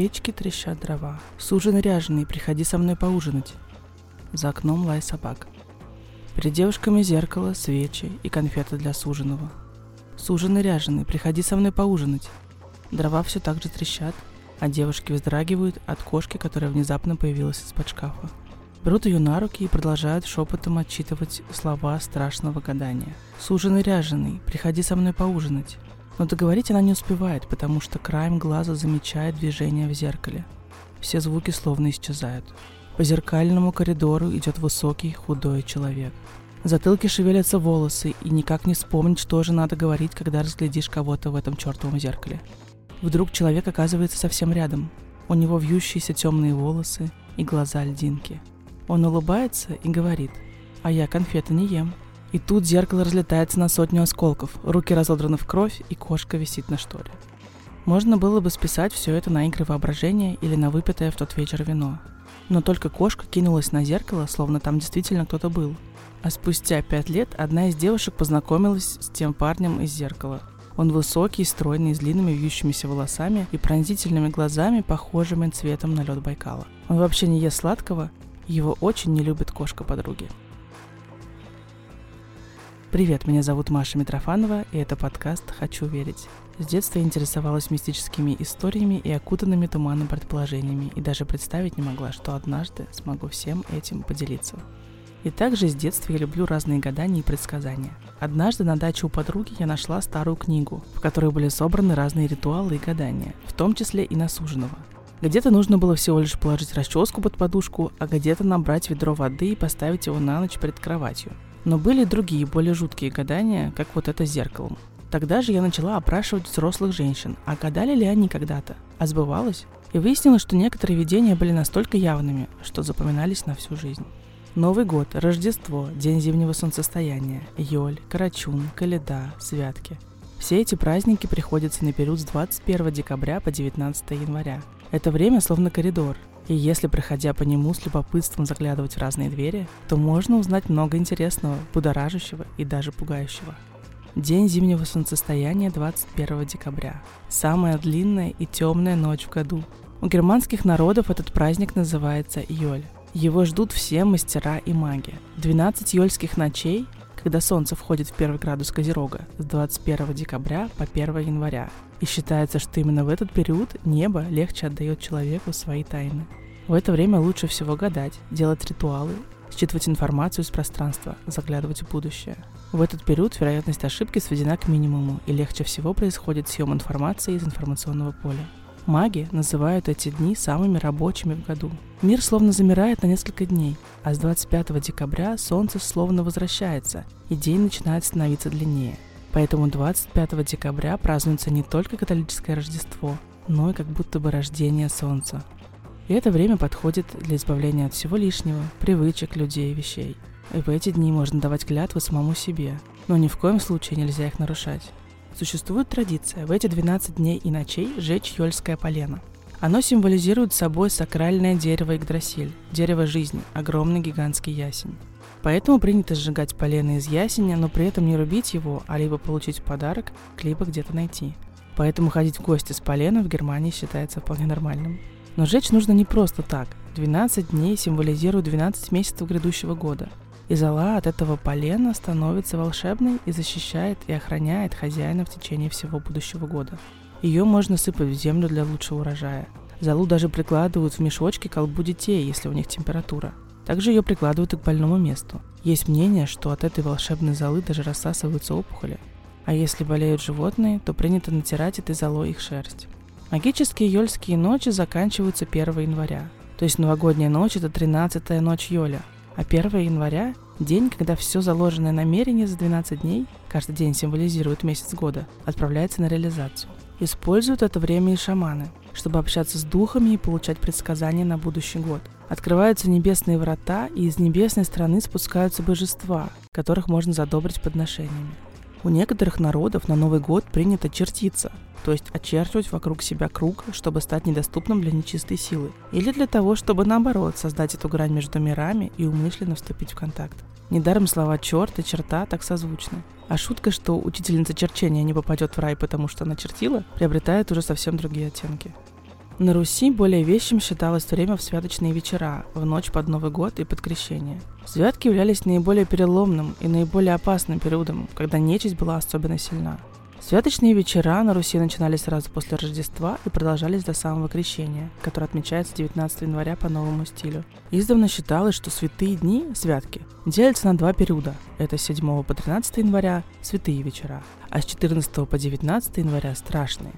Печке трещат дрова. Суженый ряженый, приходи со мной поужинать. За окном лай собак. Перед девушками зеркало, свечи и конфеты для суженого. Суженый ряженый, приходи со мной поужинать. Дрова все так же трещат, а девушки вздрагивают от кошки, которая внезапно появилась из-под шкафа. Берут ее на руки и продолжают шепотом отчитывать слова страшного гадания. «Суженый ряженый, приходи со мной поужинать». Но договорить она не успевает, потому что краем глаза замечает движение в зеркале. Все звуки словно исчезают. По зеркальному коридору идет высокий, худой человек. В затылке шевелятся волосы, и никак не вспомнить, что же надо говорить, когда разглядишь кого-то в этом чертовом зеркале. Вдруг человек оказывается совсем рядом. У него вьющиеся темные волосы и глаза льдинки. Он улыбается и говорит, а я конфеты не ем. И тут зеркало разлетается на сотню осколков, руки разодраны в кровь, и кошка висит на шторе. Можно было бы списать все это на игры воображения или на выпитое в тот вечер вино. Но только кошка кинулась на зеркало, словно там действительно кто-то был. А спустя пять лет одна из девушек познакомилась с тем парнем из зеркала. Он высокий, стройный, с длинными вьющимися волосами и пронзительными глазами, похожими цветом на лед Байкала. Он вообще не ест сладкого, его очень не любит кошка подруги. Привет, меня зовут Маша Митрофанова, и это подкаст «Хочу верить». С детства интересовалась мистическими историями и окутанными туманным предположениями, и даже представить не могла, что однажды смогу всем этим поделиться. И также с детства я люблю разные гадания и предсказания. Однажды на даче у подруги я нашла старую книгу, в которой были собраны разные ритуалы и гадания, в том числе и на суженого. Где-то нужно было всего лишь положить расческу под подушку, а где-то набрать ведро воды и поставить его на ночь перед кроватью – но были и другие, более жуткие гадания, как вот это с зеркалом. Тогда же я начала опрашивать взрослых женщин, а гадали ли они когда-то, а сбывалось? И выяснилось, что некоторые видения были настолько явными, что запоминались на всю жизнь. Новый год, Рождество, День зимнего солнцестояния, Йоль, Карачун, Каледа, Святки. Все эти праздники приходятся на период с 21 декабря по 19 января. Это время словно коридор, и если, проходя по нему с любопытством заглядывать в разные двери, то можно узнать много интересного, будоражащего и даже пугающего. День зимнего солнцестояния 21 декабря. Самая длинная и темная ночь в году. У германских народов этот праздник называется Йоль. Его ждут все мастера и маги. 12 йольских ночей, когда солнце входит в первый градус Козерога, с 21 декабря по 1 января. И считается, что именно в этот период небо легче отдает человеку свои тайны. В это время лучше всего гадать, делать ритуалы, считывать информацию из пространства, заглядывать в будущее. В этот период вероятность ошибки сведена к минимуму, и легче всего происходит съем информации из информационного поля. Маги называют эти дни самыми рабочими в году. Мир словно замирает на несколько дней, а с 25 декабря солнце словно возвращается, и день начинает становиться длиннее. Поэтому 25 декабря празднуется не только католическое Рождество, но и как будто бы рождение солнца. И это время подходит для избавления от всего лишнего, привычек, людей и вещей. И в эти дни можно давать клятвы самому себе, но ни в коем случае нельзя их нарушать. Существует традиция в эти 12 дней и ночей жечь ёльское полено. Оно символизирует собой сакральное дерево Игдрасиль, дерево жизни, огромный гигантский ясень. Поэтому принято сжигать полено из ясеня, но при этом не рубить его, а либо получить подарок, либо где-то найти. Поэтому ходить в гости с поленом в Германии считается вполне нормальным. Но жечь нужно не просто так. 12 дней символизируют 12 месяцев грядущего года. И зола от этого полена становится волшебной и защищает и охраняет хозяина в течение всего будущего года. Ее можно сыпать в землю для лучшего урожая. Золу даже прикладывают в мешочки к колбу детей, если у них температура. Также ее прикладывают и к больному месту. Есть мнение, что от этой волшебной золы даже рассасываются опухоли. А если болеют животные, то принято натирать этой золой их шерсть. Магические ёльские ночи заканчиваются 1 января. То есть новогодняя ночь – это 13-я ночь Йоля. А 1 января – день, когда все заложенное намерение за 12 дней, каждый день символизирует месяц года, отправляется на реализацию. Используют это время и шаманы, чтобы общаться с духами и получать предсказания на будущий год. Открываются небесные врата, и из небесной страны спускаются божества, которых можно задобрить подношениями. У некоторых народов на Новый год принято чертиться, то есть очерчивать вокруг себя круг, чтобы стать недоступным для нечистой силы, или для того, чтобы наоборот создать эту грань между мирами и умышленно вступить в контакт. Недаром слова «черт» и «черта» так созвучны. А шутка, что учительница черчения не попадет в рай, потому что она чертила, приобретает уже совсем другие оттенки. На Руси более вещим считалось время в святочные вечера, в ночь под Новый год и под Крещение. Святки являлись наиболее переломным и наиболее опасным периодом, когда нечисть была особенно сильна. Святочные вечера на Руси начинались сразу после Рождества и продолжались до самого Крещения, которое отмечается 19 января по новому стилю. Издавна считалось, что святые дни, святки, делятся на два периода. Это с 7 по 13 января – святые вечера, а с 14 по 19 января – страшные.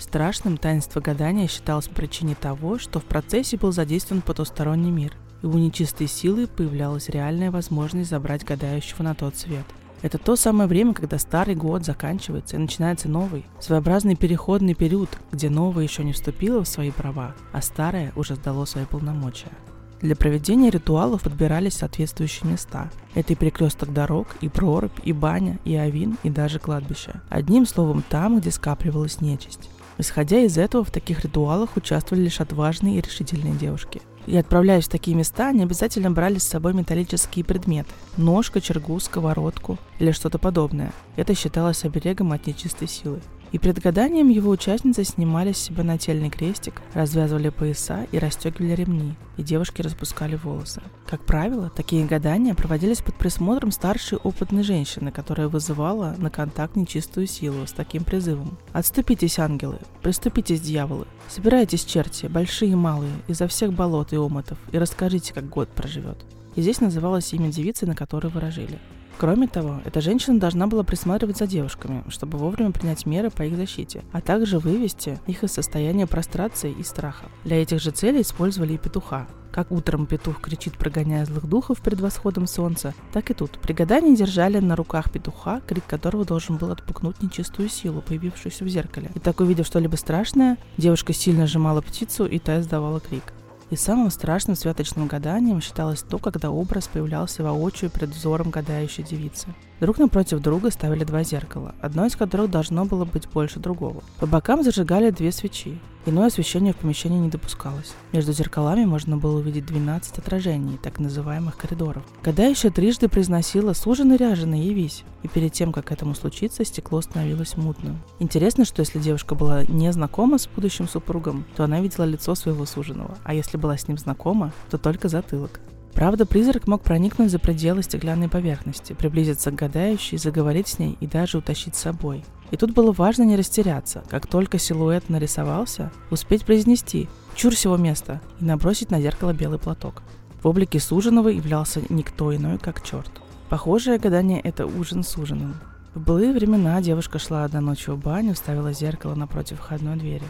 Страшным таинство гадания считалось по причине того, что в процессе был задействован потусторонний мир, и у нечистой силы появлялась реальная возможность забрать гадающего на тот свет. Это то самое время, когда старый год заканчивается и начинается новый, своеобразный переходный период, где новое еще не вступило в свои права, а старое уже сдало свои полномочия. Для проведения ритуалов подбирались соответствующие места. Это и перекресток дорог, и прорубь, и баня, и авин, и даже кладбище. Одним словом, там, где скапливалась нечисть. Исходя из этого, в таких ритуалах участвовали лишь отважные и решительные девушки. И отправляясь в такие места, они обязательно брали с собой металлические предметы – нож, кочергу, сковородку или что-то подобное. Это считалось оберегом от нечистой силы. И перед гаданием его участницы снимали с себя нательный крестик, развязывали пояса и расстегивали ремни, и девушки распускали волосы. Как правило, такие гадания проводились под присмотром старшей опытной женщины, которая вызывала на контакт нечистую силу с таким призывом. «Отступитесь, ангелы! Приступитесь, дьяволы! Собирайтесь, черти, большие и малые, изо всех болот и омотов, и расскажите, как год проживет». И здесь называлось имя девицы, на которой выражили. Кроме того, эта женщина должна была присматривать за девушками, чтобы вовремя принять меры по их защите, а также вывести их из состояния прострации и страха. Для этих же целей использовали и петуха. Как утром петух кричит, прогоняя злых духов перед восходом солнца, так и тут. При гадании держали на руках петуха, крик которого должен был отпугнуть нечистую силу, появившуюся в зеркале. И так увидев что-либо страшное, девушка сильно сжимала птицу, и та издавала крик. И самым страшным святочным гаданием считалось то, когда образ появлялся воочию перед взором гадающей девицы. Друг напротив друга ставили два зеркала, одно из которых должно было быть больше другого. По бокам зажигали две свечи. Иное освещение в помещении не допускалось. Между зеркалами можно было увидеть 12 отражений, так называемых коридоров. Гадающая трижды произносила «Суженый ряженый, явись!» И перед тем, как этому случиться, стекло становилось мутным. Интересно, что если девушка была не знакома с будущим супругом, то она видела лицо своего суженого, а если была с ним знакома, то только затылок. Правда, призрак мог проникнуть за пределы стеклянной поверхности, приблизиться к гадающей, заговорить с ней и даже утащить с собой. И тут было важно не растеряться. Как только силуэт нарисовался, успеть произнести «Чур всего места» и набросить на зеркало белый платок. В облике суженого являлся никто иной, как черт. Похожее гадание – это ужин с ужином. В былые времена девушка шла одна ночью в баню, ставила зеркало напротив входной двери.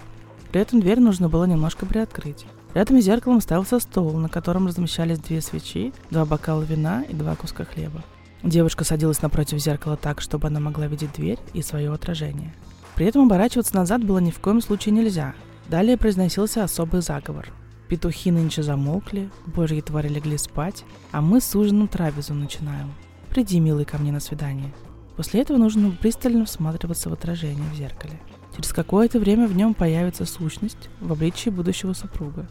При этом дверь нужно было немножко приоткрыть. Рядом с зеркалом ставился стол, на котором размещались две свечи, два бокала вина и два куска хлеба. Девушка садилась напротив зеркала так, чтобы она могла видеть дверь и свое отражение. При этом оборачиваться назад было ни в коем случае нельзя. Далее произносился особый заговор. Петухи нынче замолкли, божьи твари легли спать, а мы с ужином трапезу начинаем. Приди, милый, ко мне на свидание. После этого нужно пристально всматриваться в отражение в зеркале. Через какое-то время в нем появится сущность в обличии будущего супруга.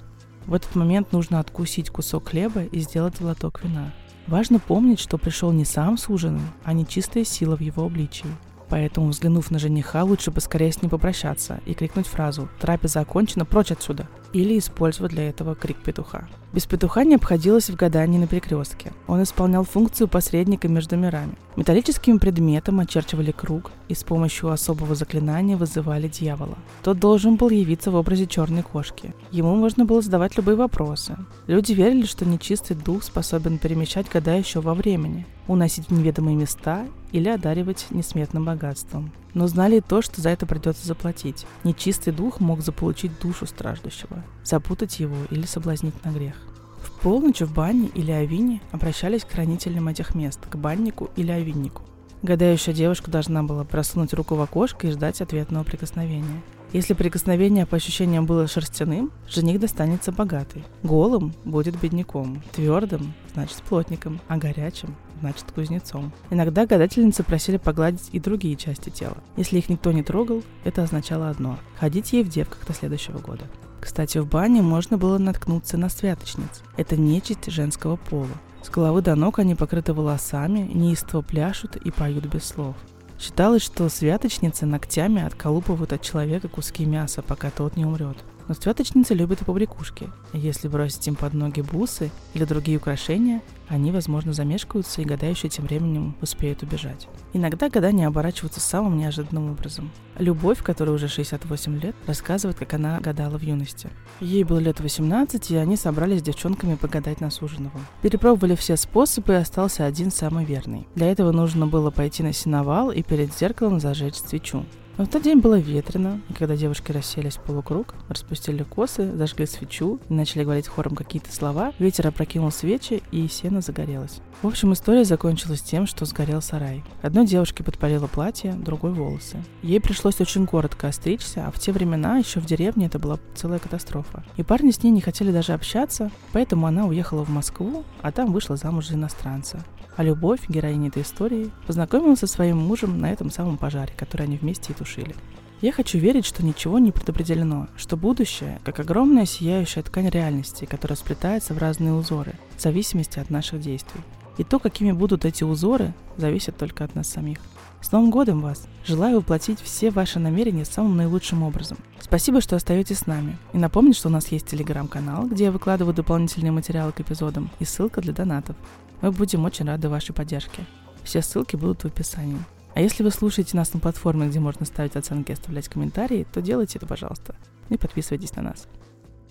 В этот момент нужно откусить кусок хлеба и сделать глоток вина. Важно помнить, что пришел не сам суженый, а нечистая сила в его обличии. Поэтому, взглянув на жениха, лучше поскорее с ним попрощаться и крикнуть фразу «Трапеза окончена, прочь отсюда!» или использовать для этого крик петуха. Без петуха не обходилось в гадании на перекрестке. Он исполнял функцию посредника между мирами. Металлическим предметом очерчивали круг и с помощью особого заклинания вызывали дьявола. Тот должен был явиться в образе черной кошки. Ему можно было задавать любые вопросы. Люди верили, что нечистый дух способен перемещать гадающего во времени, уносить в неведомые места или одаривать несметным богатством. Но знали и то, что за это придется заплатить. Нечистый дух мог заполучить душу страждущего, запутать его или соблазнить на грех. В полночь в бане или авине обращались к хранителям этих мест, к баннику или авиннику. Гадающая девушка должна была просунуть руку в окошко и ждать ответного прикосновения. Если прикосновение по ощущениям было шерстяным, жених достанется богатый. Голым будет бедняком, твердым значит плотником, а горячим значит кузнецом. Иногда гадательницы просили погладить и другие части тела. Если их никто не трогал, это означало одно – ходить ей в девках до следующего года. Кстати, в бане можно было наткнуться на святочниц. Это нечисть женского пола. С головы до ног они покрыты волосами, неистово пляшут и поют без слов. Считалось, что святочницы ногтями отколупывают от человека куски мяса, пока тот не умрет. Но цветочницы любят и побрякушки. Если бросить им под ноги бусы или другие украшения, они, возможно, замешкаются, и гадающие тем временем успеют убежать. Иногда гадания оборачиваются самым неожиданным образом. Любовь, которой уже 68 лет, рассказывает, как она гадала в юности. Ей было лет 18, и они собрались с девчонками погадать на суженого. Перепробовали все способы, и остался один самый верный. Для этого нужно было пойти на сеновал и перед зеркалом зажечь свечу. В тот день было ветрено, и когда девушки расселись в полукруг, распустили косы, зажгли свечу и начали говорить хором какие-то слова, ветер опрокинул свечи, и сено загорелось. В общем, история закончилась тем, что сгорел сарай. Одной девушке подпалило платье, другой волосы. Ей пришлось очень коротко остричься, а в те времена еще в деревне это была целая катастрофа. И парни с ней не хотели даже общаться, поэтому она уехала в Москву, а там вышла замуж за иностранца. А любовь, героиня этой истории, познакомилась со своим мужем на этом самом пожаре, который они вместе и тушили. Я хочу верить, что ничего не предопределено, что будущее, как огромная сияющая ткань реальности, которая сплетается в разные узоры, в зависимости от наших действий. И то, какими будут эти узоры, зависит только от нас самих. С Новым годом вас! Желаю воплотить все ваши намерения самым наилучшим образом. Спасибо, что остаетесь с нами. И напомню, что у нас есть телеграм-канал, где я выкладываю дополнительные материалы к эпизодам и ссылка для донатов. Мы будем очень рады вашей поддержке. Все ссылки будут в описании. А если вы слушаете нас на платформе, где можно ставить оценки и оставлять комментарии, то делайте это, пожалуйста. И подписывайтесь на нас.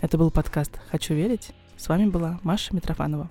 Это был подкаст «Хочу верить». С вами была Маша Митрофанова.